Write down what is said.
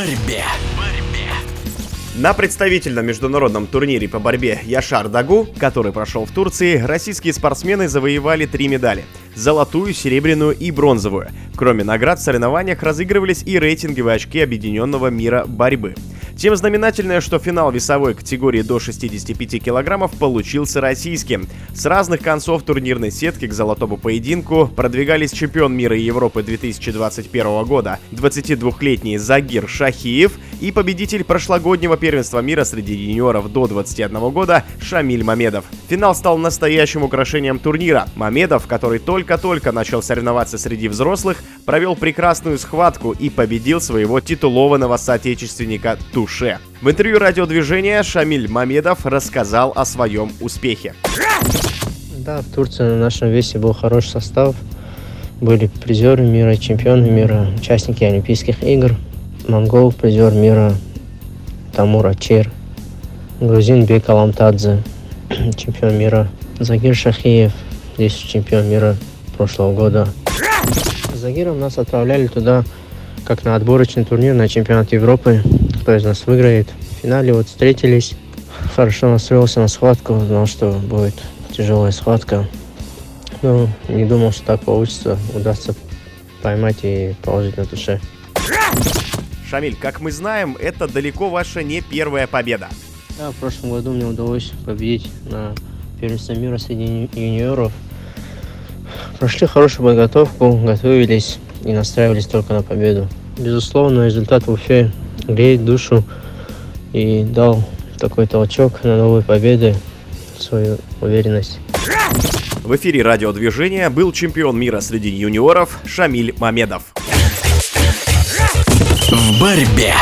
борьбе. На представительном международном турнире по борьбе Яшар Дагу, который прошел в Турции, российские спортсмены завоевали три медали – золотую, серебряную и бронзовую. Кроме наград в соревнованиях разыгрывались и рейтинговые очки Объединенного мира борьбы. Тем знаменательное, что финал весовой категории до 65 килограммов получился российским. С разных концов турнирной сетки к золотому поединку продвигались чемпион мира и Европы 2021 года, 22-летний Загир Шахиев и победитель прошлогоднего первенства мира среди юниоров до 21 года Шамиль Мамедов. Финал стал настоящим украшением турнира. Мамедов, который только-только начал соревноваться среди взрослых, провел прекрасную схватку и победил своего титулованного соотечественника Туше. В интервью радиодвижения Шамиль Мамедов рассказал о своем успехе. Да, в Турции на нашем весе был хороший состав. Были призеры мира, чемпионы мира, участники Олимпийских игр. Монгол, призер мира Тамур Ачир. Грузин Бек Аламтадзе, чемпион мира. Загир Шахиев, здесь чемпион мира прошлого года. Загиром нас отправляли туда как на отборочный турнир на чемпионат Европы. Кто из нас выиграет. В финале вот встретились. Хорошо настроился на схватку, знал, что будет тяжелая схватка. Ну, не думал, что так получится. Удастся поймать и положить на душе. Шамиль, как мы знаем, это далеко ваша не первая победа. Да, в прошлом году мне удалось победить на первенстве мира среди юниоров. Прошли хорошую подготовку, готовились и настраивались только на победу. Безусловно, результат в Уфе греет душу и дал такой толчок на новые победы, свою уверенность. В эфире радиодвижения был чемпион мира среди юниоров Шамиль Мамедов. В борьбе.